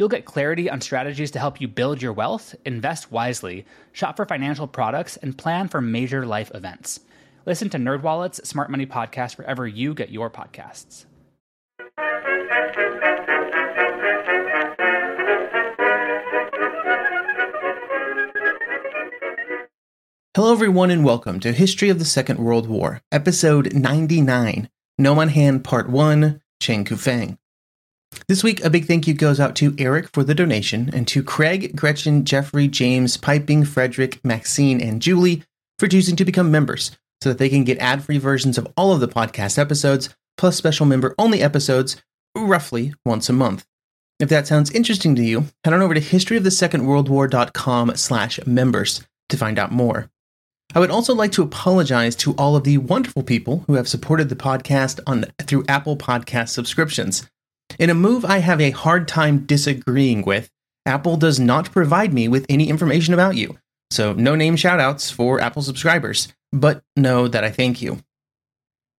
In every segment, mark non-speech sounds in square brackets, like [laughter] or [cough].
You'll get clarity on strategies to help you build your wealth, invest wisely, shop for financial products, and plan for major life events. Listen to NerdWallet's Smart Money Podcast wherever you get your podcasts. Hello, everyone, and welcome to History of the Second World War, Episode 99 Nomonhan Part 1 Chen Kufeng. This week, a big thank you goes out to Eric for the donation and to Craig, Gretchen, Jeffrey, James, Piping, Frederick, Maxine, and Julie for choosing to become members so that they can get ad free versions of all of the podcast episodes, plus special member only episodes, roughly once a month. If that sounds interesting to you, head on over to historyofthesecondworldwar.com slash members to find out more. I would also like to apologize to all of the wonderful people who have supported the podcast on through Apple Podcast subscriptions. In a move I have a hard time disagreeing with, Apple does not provide me with any information about you. So no name shoutouts for Apple subscribers, but know that I thank you.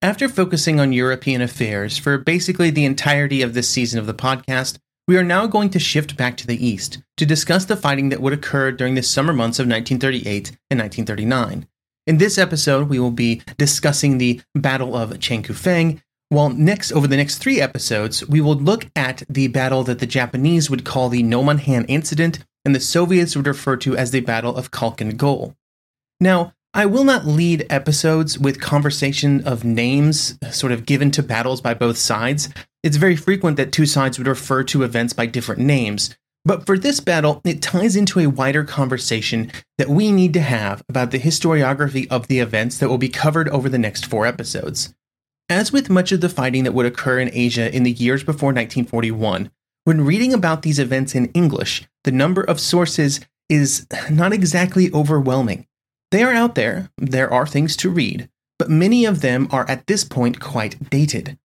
After focusing on European affairs for basically the entirety of this season of the podcast, we are now going to shift back to the east to discuss the fighting that would occur during the summer months of 1938 and 1939. In this episode, we will be discussing the Battle of Chenkufeng, while next, over the next three episodes, we will look at the battle that the Japanese would call the Nomonhan Incident and the Soviets would refer to as the Battle of Khalkhin Gol. Now, I will not lead episodes with conversation of names sort of given to battles by both sides. It's very frequent that two sides would refer to events by different names. But for this battle, it ties into a wider conversation that we need to have about the historiography of the events that will be covered over the next four episodes. As with much of the fighting that would occur in Asia in the years before 1941, when reading about these events in English, the number of sources is [sighs] not exactly overwhelming. They are out there, there are things to read, but many of them are at this point quite dated.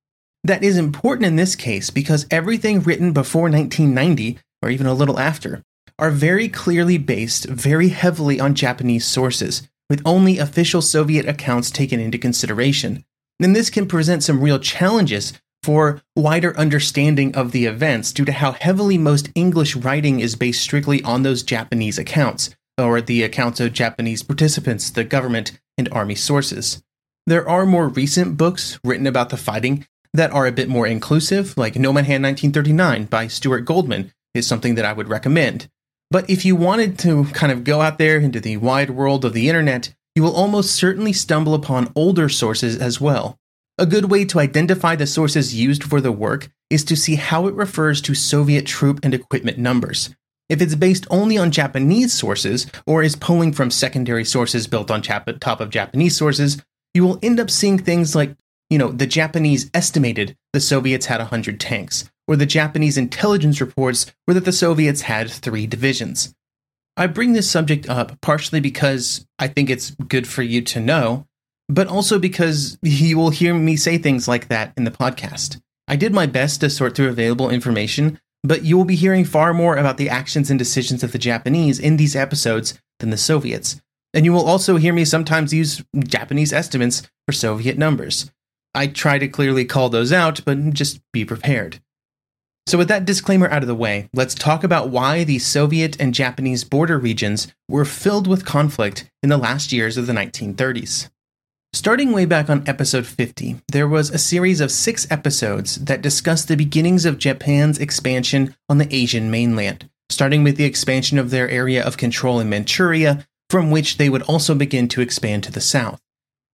That is important in this case because everything written before 1990, or even a little after, are very clearly based very heavily on Japanese sources, with only official Soviet accounts taken into consideration. And this can present some real challenges for wider understanding of the events due to how heavily most English writing is based strictly on those Japanese accounts, or the accounts of Japanese participants, the government, and army sources. There are more recent books written about the fighting that are a bit more inclusive, like Nomonhan 1939 by Stuart Goldman is something that I would recommend. But if you wanted to kind of go out there into the wide world of the internet, you will almost certainly stumble upon older sources as well. A good way to identify the sources used for the work is to see how it refers to Soviet troop and equipment numbers. If it's based only on Japanese sources, or is pulling from secondary sources built on Jap- top of Japanese sources, you will end up seeing things like, you know, the Japanese estimated the Soviets had 100 tanks, or the Japanese intelligence reports were that the Soviets had three divisions. I bring this subject up partially because I think it's good for you to know, but also because you will hear me say things like that in the podcast. I did my best to sort through available information, but you will be hearing far more about the actions and decisions of the Japanese in these episodes than the Soviets. And you will also hear me sometimes use Japanese estimates for Soviet numbers. I try to clearly call those out, but just be prepared. So, with that disclaimer out of the way, let's talk about why the Soviet and Japanese border regions were filled with conflict in the last years of the 1930s. Starting way back on episode 50, there was a series of six episodes that discussed the beginnings of Japan's expansion on the Asian mainland, starting with the expansion of their area of control in Manchuria, from which they would also begin to expand to the south.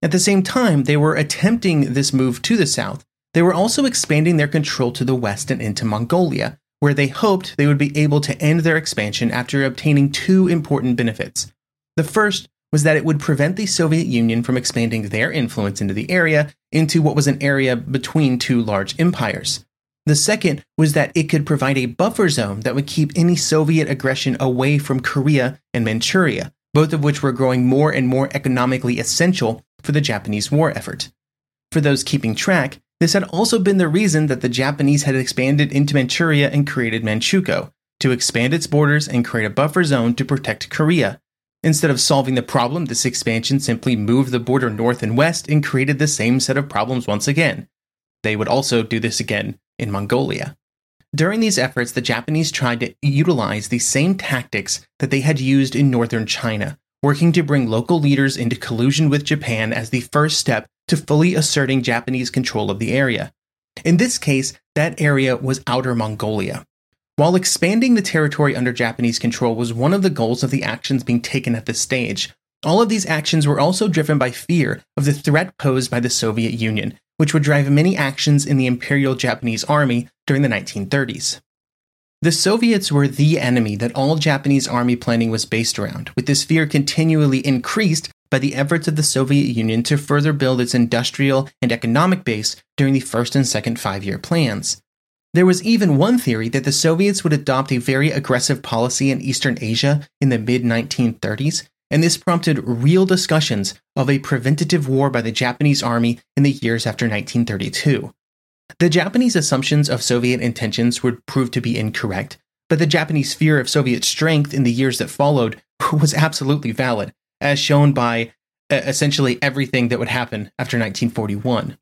At the same time, they were attempting this move to the south. They were also expanding their control to the west and into Mongolia, where they hoped they would be able to end their expansion after obtaining two important benefits. The first was that it would prevent the Soviet Union from expanding their influence into the area into what was an area between two large empires. The second was that it could provide a buffer zone that would keep any Soviet aggression away from Korea and Manchuria, both of which were growing more and more economically essential for the Japanese war effort. For those keeping track, this had also been the reason that the Japanese had expanded into Manchuria and created Manchukuo, to expand its borders and create a buffer zone to protect Korea. Instead of solving the problem, this expansion simply moved the border north and west and created the same set of problems once again. They would also do this again in Mongolia. During these efforts, the Japanese tried to utilize the same tactics that they had used in northern China, working to bring local leaders into collusion with Japan as the first step to fully asserting Japanese control of the area. In this case, that area was Outer Mongolia. While expanding the territory under Japanese control was one of the goals of the actions being taken at this stage, all of these actions were also driven by fear of the threat posed by the Soviet Union, which would drive many actions in the Imperial Japanese Army during the 1930s. The Soviets were the enemy that all Japanese army planning was based around, with this fear continually increased by the efforts of the Soviet Union to further build its industrial and economic base during the first and second five year plans. There was even one theory that the Soviets would adopt a very aggressive policy in Eastern Asia in the mid 1930s and this prompted real discussions of a preventative war by the Japanese army in the years after 1932. The Japanese assumptions of Soviet intentions would prove to be incorrect, but the Japanese fear of Soviet strength in the years that followed [laughs] was absolutely valid, as shown by uh, essentially everything that would happen after 1941.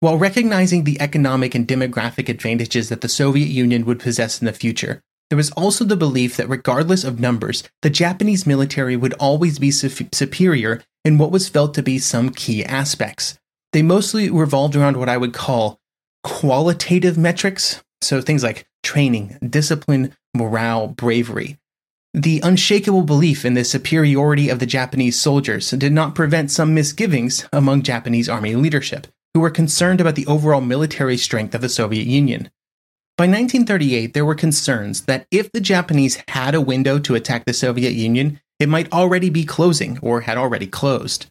While recognizing the economic and demographic advantages that the Soviet Union would possess in the future, there was also the belief that regardless of numbers, the Japanese military would always be su- superior in what was felt to be some key aspects. They mostly revolved around what I would call qualitative metrics, so things like training, discipline, morale, bravery. The unshakable belief in the superiority of the Japanese soldiers did not prevent some misgivings among Japanese army leadership, who were concerned about the overall military strength of the Soviet Union. By 1938, there were concerns that if the Japanese had a window to attack the Soviet Union, it might already be closing or had already closed.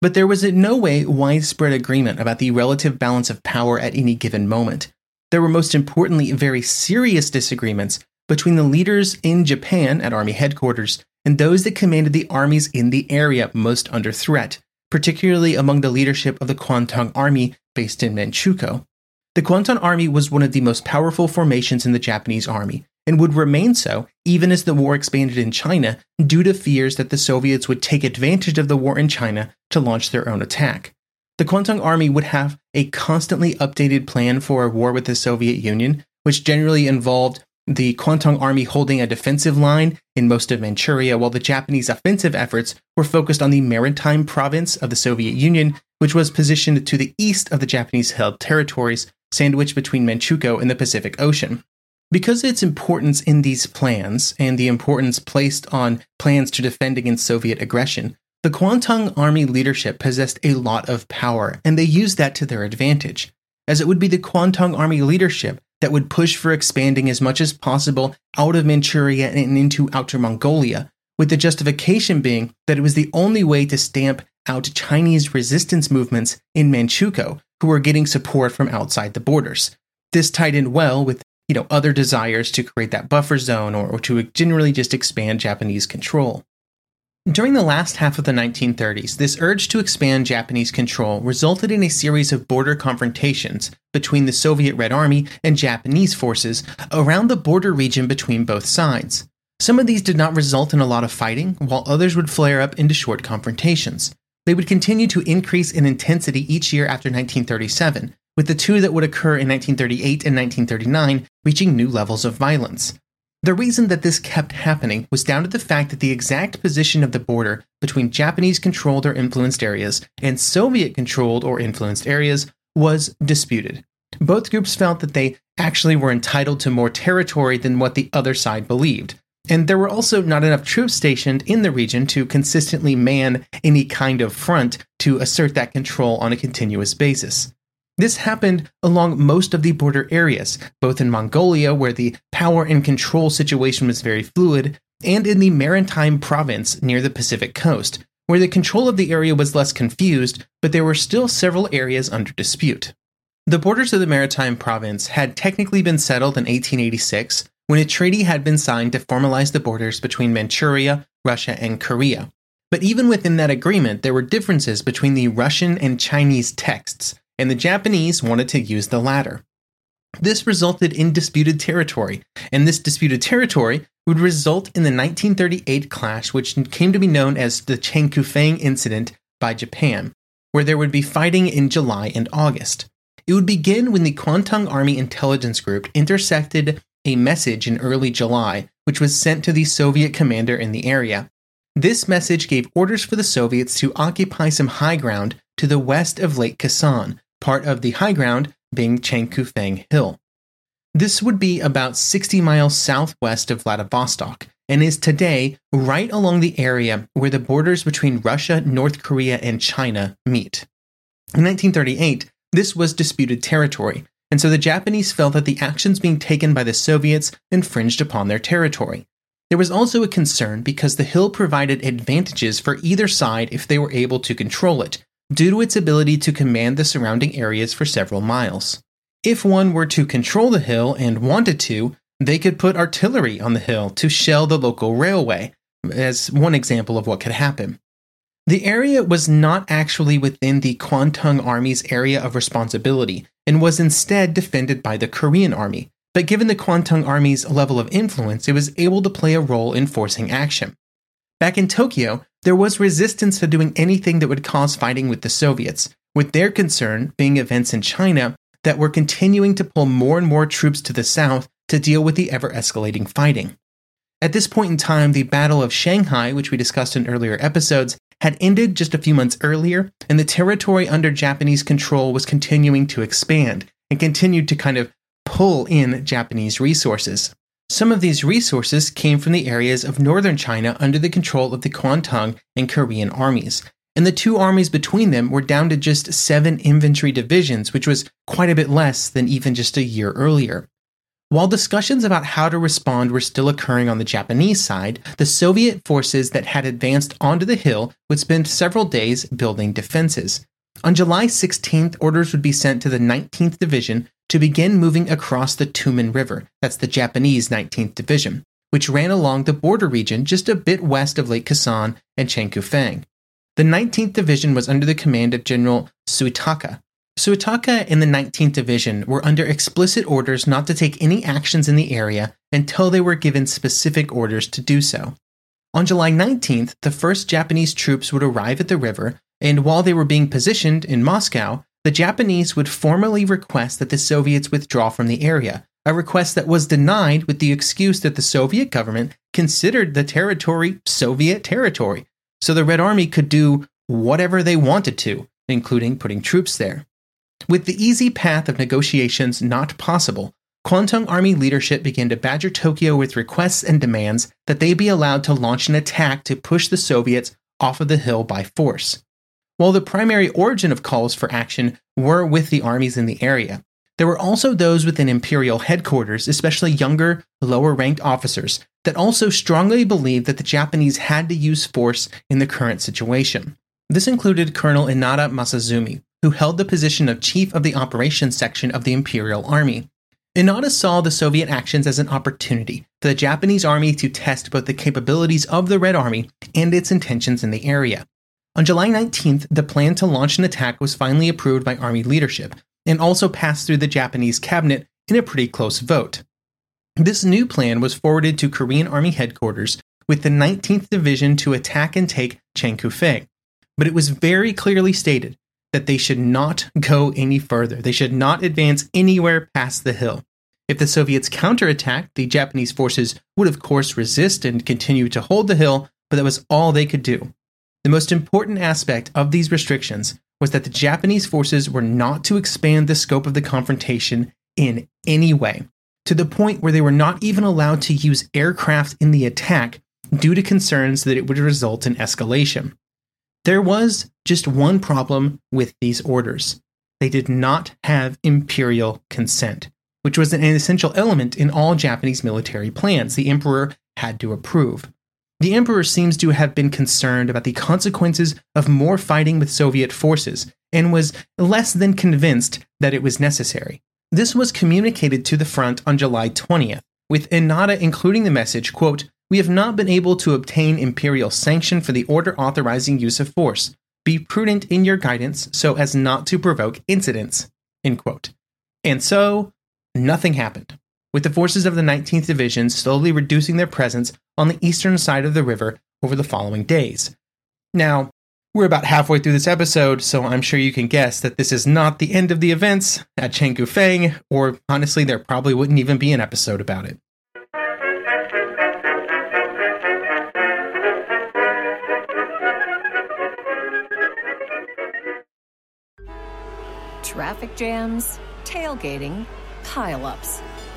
But there was in no way widespread agreement about the relative balance of power at any given moment. There were most importantly very serious disagreements between the leaders in Japan at army headquarters and those that commanded the armies in the area most under threat, particularly among the leadership of the Kwantung Army based in Manchukuo. The Kwantung Army was one of the most powerful formations in the Japanese army, and would remain so even as the war expanded in China due to fears that the Soviets would take advantage of the war in China to launch their own attack. The Kwantung Army would have a constantly updated plan for a war with the Soviet Union, which generally involved the Kwantung Army holding a defensive line in most of Manchuria, while the Japanese offensive efforts were focused on the maritime province of the Soviet Union, which was positioned to the east of the Japanese held territories sandwiched between Manchukuo and the Pacific Ocean. Because of its importance in these plans and the importance placed on plans to defend against Soviet aggression, the Kwantung Army leadership possessed a lot of power, and they used that to their advantage, as it would be the Kwantung Army leadership that would push for expanding as much as possible out of Manchuria and into Outer Mongolia, with the justification being that it was the only way to stamp out Chinese resistance movements in Manchukuo who were getting support from outside the borders. This tied in well with you know other desires to create that buffer zone or, or to generally just expand Japanese control. During the last half of the 1930s, this urge to expand Japanese control resulted in a series of border confrontations between the Soviet Red Army and Japanese forces around the border region between both sides. Some of these did not result in a lot of fighting, while others would flare up into short confrontations. They would continue to increase in intensity each year after 1937, with the two that would occur in 1938 and 1939 reaching new levels of violence. The reason that this kept happening was down to the fact that the exact position of the border between Japanese controlled or influenced areas and Soviet controlled or influenced areas was disputed. Both groups felt that they actually were entitled to more territory than what the other side believed. and there were also not enough troops stationed in the region to consistently man any kind of front to assert that control on a continuous basis. This happened along most of the border areas, both in Mongolia, where the power and control situation was very fluid, and in the Maritime province near the Pacific coast, where the control of the area was less confused, but there were still several areas under dispute. The borders of the Maritime province had technically been settled in 1886 when a treaty had been signed to formalize the borders between Manchuria, Russia, and Korea. But even within that agreement, there were differences between the Russian and Chinese texts, and the Japanese wanted to use the latter. This resulted in disputed territory, and this disputed territory would result in the 1938 clash, which came to be known as the Chenkufeng Incident by Japan, where there would be fighting in July and August. It would begin when the Kwantung Army Intelligence Group intercepted a message in early July, which was sent to the Soviet commander in the area. This message gave orders for the Soviets to occupy some high ground to the west of Lake Khasan, part of the high ground being Changkufeng Hill. This would be about 60 miles southwest of Vladivostok and is today right along the area where the borders between Russia, North Korea, and China meet. In 1938, this was disputed territory, and so the Japanese felt that the actions being taken by the Soviets infringed upon their territory. There was also a concern because the hill provided advantages for either side if they were able to control it, due to its ability to command the surrounding areas for several miles. If one were to control the hill and wanted to, they could put artillery on the hill to shell the local railway, as one example of what could happen. The area was not actually within the Kwantung Army's area of responsibility and was instead defended by the Korean Army, but given the Kwantung Army's level of influence, it was able to play a role in forcing action. Back in Tokyo, there was resistance to doing anything that would cause fighting with the Soviets, with their concern being events in China that were continuing to pull more and more troops to the south to deal with the ever escalating fighting. At this point in time, the Battle of Shanghai, which we discussed in earlier episodes, had ended just a few months earlier, and the territory under Japanese control was continuing to expand and continued to kind of pull in Japanese resources. Some of these resources came from the areas of northern China under the control of the Kwantung and Korean armies, and the two armies between them were down to just seven infantry divisions, which was quite a bit less than even just a year earlier. While discussions about how to respond were still occurring on the Japanese side, the Soviet forces that had advanced onto the hill would spend several days building defenses. On July 16th, orders would be sent to the 19th Division to begin moving across the Tumen River, that's the Japanese 19th Division, which ran along the border region just a bit west of Lake Khasan and Chenkufeng. The 19th Division was under the command of General Suetaka, Suetaka and the 19th Division were under explicit orders not to take any actions in the area until they were given specific orders to do so. On July 19th, the first Japanese troops would arrive at the river, and while they were being positioned in Moscow, the Japanese would formally request that the Soviets withdraw from the area, a request that was denied with the excuse that the Soviet government considered the territory Soviet territory, so the Red Army could do whatever they wanted to, including putting troops there. With the easy path of negotiations not possible, Kwantung Army leadership began to badger Tokyo with requests and demands that they be allowed to launch an attack to push the Soviets off of the hill by force. While the primary origin of calls for action were with the armies in the area, there were also those within imperial headquarters, especially younger, lower ranked officers, that also strongly believed that the Japanese had to use force in the current situation. This included Colonel Inada Masazumi, who held the position of chief of the operations section of the Imperial Army. Inada saw the Soviet actions as an opportunity for the Japanese army to test both the capabilities of the Red Army and its intentions in the area. On July 19th, the plan to launch an attack was finally approved by Army leadership and also passed through the Japanese cabinet in a pretty close vote. This new plan was forwarded to Korean Army headquarters with the 19th Division to attack and take Chenkufeng. But it was very clearly stated that they should not go any further. They should not advance anywhere past the hill. If the Soviets counterattacked, the Japanese forces would, of course, resist and continue to hold the hill, but that was all they could do. The most important aspect of these restrictions was that the Japanese forces were not to expand the scope of the confrontation in any way. to the point where they were not even allowed to use aircraft in the attack due to concerns that it would result in escalation. There was just one problem with these orders they did not have imperial consent, which was an essential element in all Japanese military plans the emperor had to approve. The emperor seems to have been concerned about the consequences of more fighting with Soviet forces and was less than convinced that it was necessary. This was communicated to the front on July 20th, with Inada including the message, quote, we have not been able to obtain imperial sanction for the order authorizing use of force. Be prudent in your guidance so as not to provoke incidents. End quote. And so, nothing happened, with the forces of the 19th Division slowly reducing their presence on the eastern side of the river over the following days. Now, we're about halfway through this episode, so I'm sure you can guess that this is not the end of the events at Changkufeng, or honestly, there probably wouldn't even be an episode about it. Traffic jams, tailgating, pileups.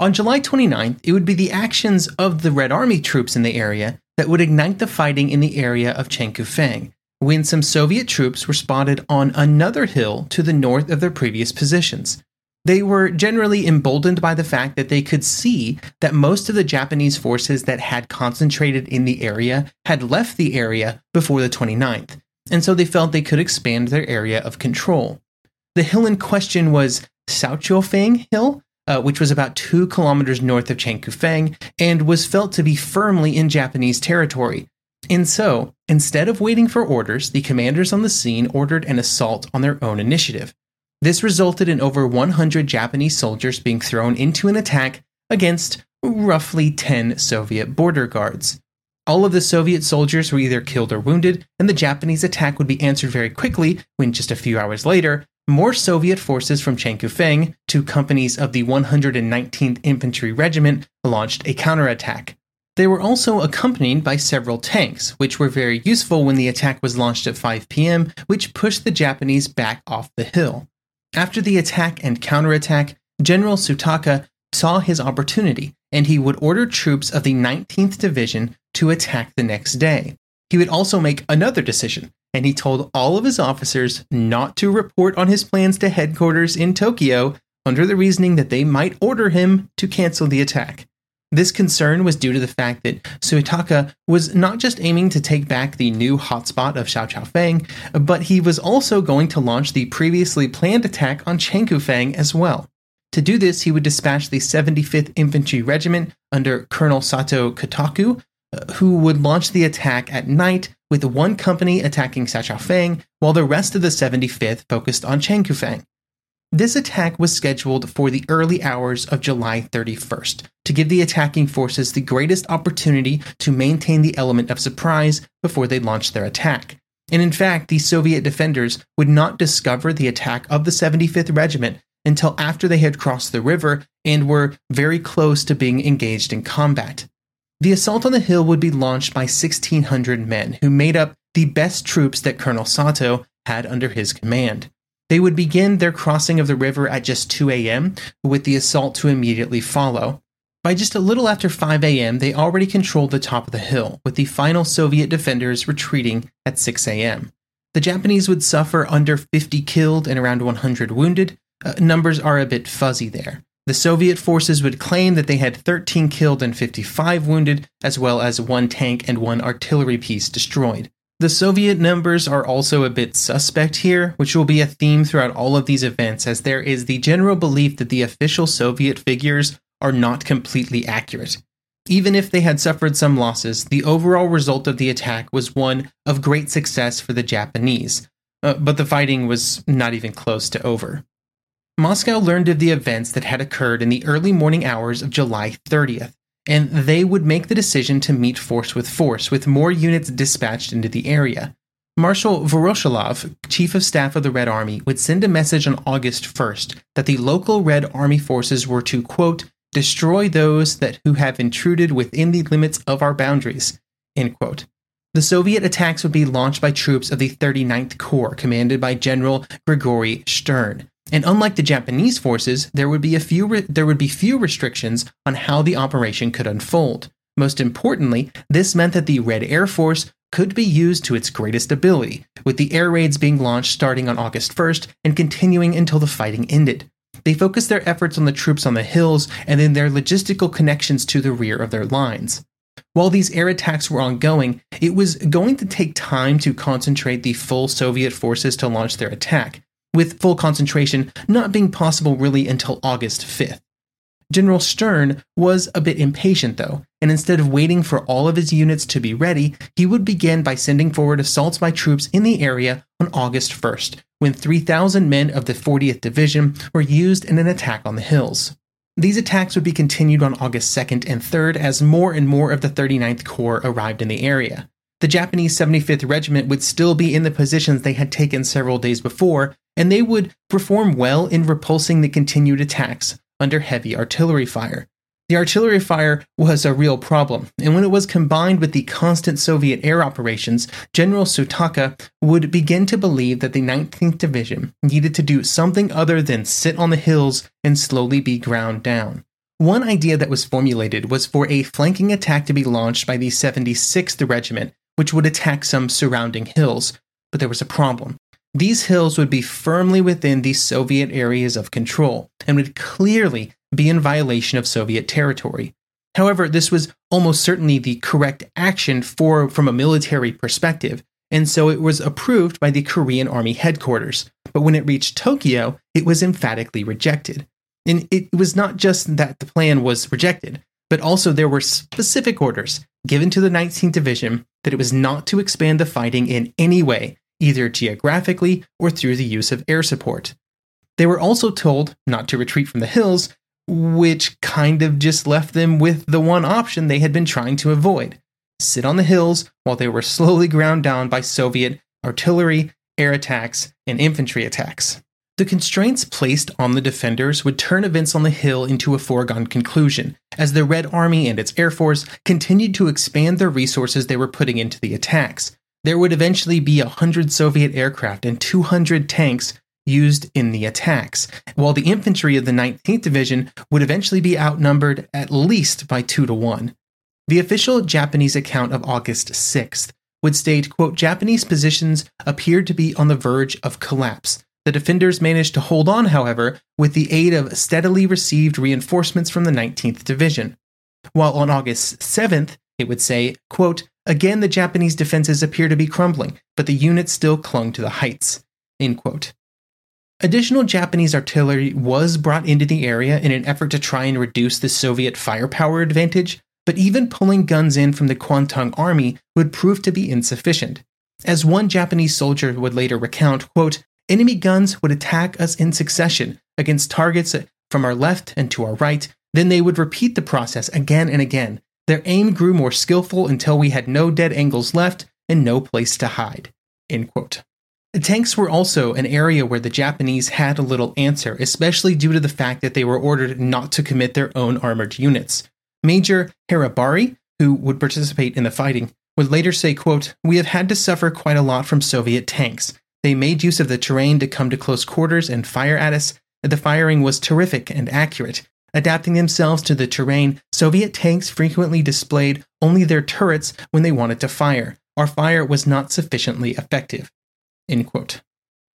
On July 29th, it would be the actions of the Red Army troops in the area that would ignite the fighting in the area of Changkufeng, when some Soviet troops were spotted on another hill to the north of their previous positions. They were generally emboldened by the fact that they could see that most of the Japanese forces that had concentrated in the area had left the area before the 29th, and so they felt they could expand their area of control. The hill in question was Xiaoqiufeng Hill, uh, which was about two kilometers north of Changkufeng and was felt to be firmly in Japanese territory. And so, instead of waiting for orders, the commanders on the scene ordered an assault on their own initiative. This resulted in over 100 Japanese soldiers being thrown into an attack against roughly 10 Soviet border guards. All of the Soviet soldiers were either killed or wounded, and the Japanese attack would be answered very quickly when, just a few hours later, more Soviet forces from Changkufeng, two companies of the 119th Infantry Regiment, launched a counterattack. They were also accompanied by several tanks, which were very useful when the attack was launched at 5 p.m., which pushed the Japanese back off the hill. After the attack and counterattack, General Suetaka saw his opportunity, and he would order troops of the 19th Division to attack the next day. He would also make another decision and he told all of his officers not to report on his plans to headquarters in Tokyo under the reasoning that they might order him to cancel the attack. This concern was due to the fact that Suetaka was not just aiming to take back the new hotspot of Xiaoqiufeng, but he was also going to launch the previously planned attack on Changkufeng as well. To do this, he would dispatch the 75th Infantry Regiment under Colonel Sato Kotoku, uh, who would launch the attack at night with one company attacking Xiaoqiufeng while the rest of the 75th focused on Changkufeng. This attack was scheduled for the early hours of July 31st to give the attacking forces the greatest opportunity to maintain the element of surprise before they launched their attack. And in fact, the Soviet defenders would not discover the attack of the 75th Regiment until after they had crossed the river and were very close to being engaged in combat. The assault on the hill would be launched by 1,600 men who made up the best troops that Colonel Sato had under his command. They would begin their crossing of the river at just 2 a.m., with the assault to immediately follow. By just a little after 5 a.m., they already controlled the top of the hill, with the final Soviet defenders retreating at 6 a.m. The Japanese would suffer under 50 killed and around 100 wounded. Uh, numbers are a bit fuzzy there. The Soviet forces would claim that they had 13 killed and 55 wounded, as well as one tank and one artillery piece destroyed. The Soviet numbers are also a bit suspect here, which will be a theme throughout all of these events, as there is the general belief that the official Soviet figures are not completely accurate. Even if they had suffered some losses, the overall result of the attack was one of great success for the Japanese, uh, but the fighting was not even close to over. Moscow learned of the events that had occurred in the early morning hours of July 30th, and they would make the decision to meet force with force, with more units dispatched into the area. Marshal Voroshilov, chief of staff of the Red Army, would send a message on August 1st that the local Red Army forces were to, quote, destroy those that who have intruded within the limits of our boundaries. End quote. The Soviet attacks would be launched by troops of the 39th Corps, commanded by General Grigory Stern. And unlike the Japanese forces, there would be a few re- there would be few restrictions on how the operation could unfold. Most importantly, this meant that the Red Air Force could be used to its greatest ability, with the air raids being launched starting on August 1st and continuing until the fighting ended. They focused their efforts on the troops on the hills and then their logistical connections to the rear of their lines. While these air attacks were ongoing, it was going to take time to concentrate the full Soviet forces to launch their attack, with full concentration not being possible really until August 5th. General Stern was a bit impatient, though, and instead of waiting for all of his units to be ready, he would begin by sending forward assaults by troops in the area on August 1st, when 3,000 men of the 40th Division were used in an attack on the hills. These attacks would be continued on August 2nd and 3rd as more and more of the 39th Corps arrived in the area. The Japanese 75th Regiment would still be in the positions they had taken several days before, and they would perform well in repulsing the continued attacks under heavy artillery fire. The artillery fire was a real problem, and when it was combined with the constant Soviet air operations, General Suetaka would begin to believe that the 19th Division needed to do something other than sit on the hills and slowly be ground down. One idea that was formulated was for a flanking attack to be launched by the 76th Regiment, which would attack some surrounding hills. But there was a problem. These hills would be firmly within the Soviet areas of control and would clearly be in violation of Soviet territory. However, this was almost certainly the correct action for from a military perspective, and so it was approved by the Korean Army headquarters. But when it reached Tokyo, it was emphatically rejected. And it was not just that the plan was rejected, but also there were specific orders given to the 19th Division that it was not to expand the fighting in any way, either geographically or through the use of air support. They were also told not to retreat from the hills, which kind of just left them with the one option they had been trying to avoid sit on the hills while they were slowly ground down by Soviet artillery, air attacks, and infantry attacks. The constraints placed on the defenders would turn events on the hill into a foregone conclusion, as the Red Army and its Air Force continued to expand the resources they were putting into the attacks. There would eventually be 100 Soviet aircraft and 200 tanks used in the attacks, while the infantry of the 19th Division would eventually be outnumbered at least by 2 to 1. The official Japanese account of August 6th would state, quote, Japanese positions appeared to be on the verge of collapse. The defenders managed to hold on, however, with the aid of steadily received reinforcements from the 19th Division. While on August 7th, it would say, quote, Again, the Japanese defenses appear to be crumbling, but the units still clung to the heights. End quote. Additional Japanese artillery was brought into the area in an effort to try and reduce the Soviet firepower advantage, but even pulling guns in from the Kwantung army would prove to be insufficient. As one Japanese soldier would later recount, quote, enemy guns would attack us in succession against targets from our left and to our right, then they would repeat the process again and again. Their aim grew more skillful until we had no dead angles left and no place to hide. Tanks were also an area where the Japanese had a little answer, especially due to the fact that they were ordered not to commit their own armored units. Major Haribari, who would participate in the fighting, would later say, quote, We have had to suffer quite a lot from Soviet tanks. They made use of the terrain to come to close quarters and fire at us. The firing was terrific and accurate. Adapting themselves to the terrain, Soviet tanks frequently displayed only their turrets when they wanted to fire. Our fire was not sufficiently effective.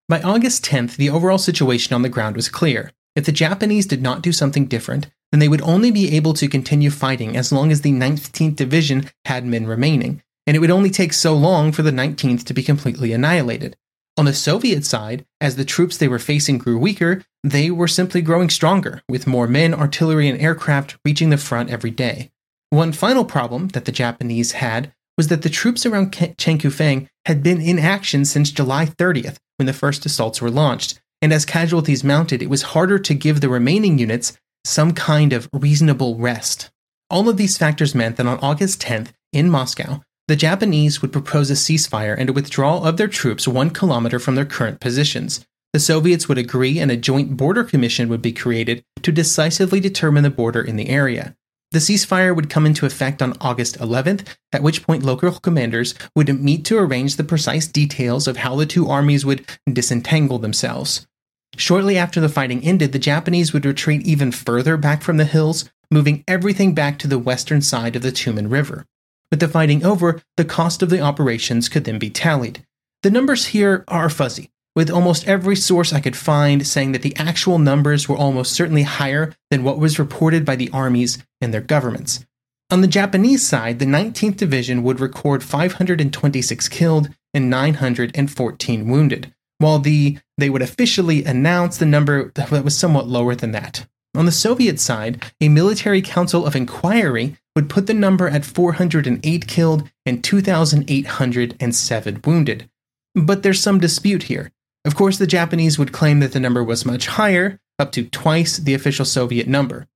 By August 10th, the overall situation on the ground was clear. If the Japanese did not do something different, then they would only be able to continue fighting as long as the 19th Division had men remaining, and it would only take so long for the 19th to be completely annihilated. On the Soviet side, as the troops they were facing grew weaker, they were simply growing stronger, with more men, artillery, and aircraft reaching the front every day. One final problem that the Japanese had was that the troops around Chenkufeng had been in action since July 30th, when the first assaults were launched, and as casualties mounted, it was harder to give the remaining units some kind of reasonable rest. All of these factors meant that on August 10th, in Moscow, the Japanese would propose a ceasefire and a withdrawal of their troops one kilometer from their current positions. The Soviets would agree, and a joint border commission would be created to decisively determine the border in the area. The ceasefire would come into effect on August 11th, at which point local commanders would meet to arrange the precise details of how the two armies would disentangle themselves. Shortly after the fighting ended, the Japanese would retreat even further back from the hills, moving everything back to the western side of the Tumen River. With the fighting over, the cost of the operations could then be tallied. The numbers here are fuzzy, with almost every source I could find saying that the actual numbers were almost certainly higher than what was reported by the armies and their governments. On the Japanese side, the 19th Division would record 526 killed and 914 wounded, while the they would officially announce the number that was somewhat lower than that. On the Soviet side, a military council of inquiry would put the number at 408 killed and 2,807 wounded. But there's some dispute here. Of course, the Japanese would claim that the number was much higher, up to twice the official Soviet number.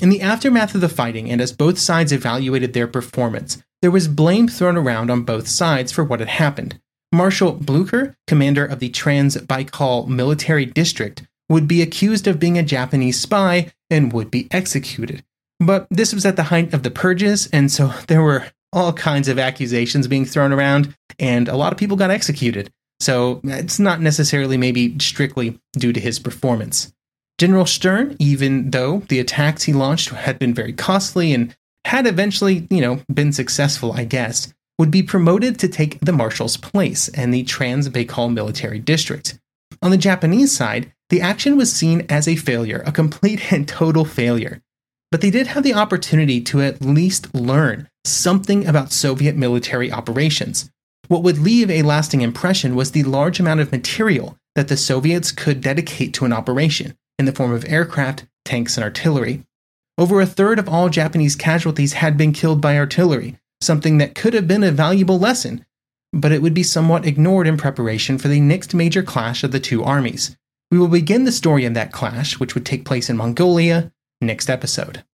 In the aftermath of the fighting, and as both sides evaluated their performance, there was blame thrown around on both sides for what had happened. Marshal Blucher, commander of the Trans Baikal Military District, would be accused of being a Japanese spy and would be executed. But this was at the height of the purges, and so [laughs] there were all kinds of accusations being thrown around, and a lot of people got executed. So it's not necessarily maybe strictly due to his performance. General Stern, even though the attacks he launched had been very costly and had eventually, you know, been successful, I guess, would be promoted to take the marshal's place in the Trans Baikal military district. On the Japanese side, the action was seen as a failure, a complete and total failure. But they did have the opportunity to at least learn something about Soviet military operations. What would leave a lasting impression was the large amount of material that the Soviets could dedicate to an operation in the form of aircraft, tanks, and artillery. Over a third of all Japanese casualties had been killed by artillery, something that could have been a valuable lesson, but it would be somewhat ignored in preparation for the next major clash of the two armies. We will begin the story of that clash, which would take place in Mongolia, next episode.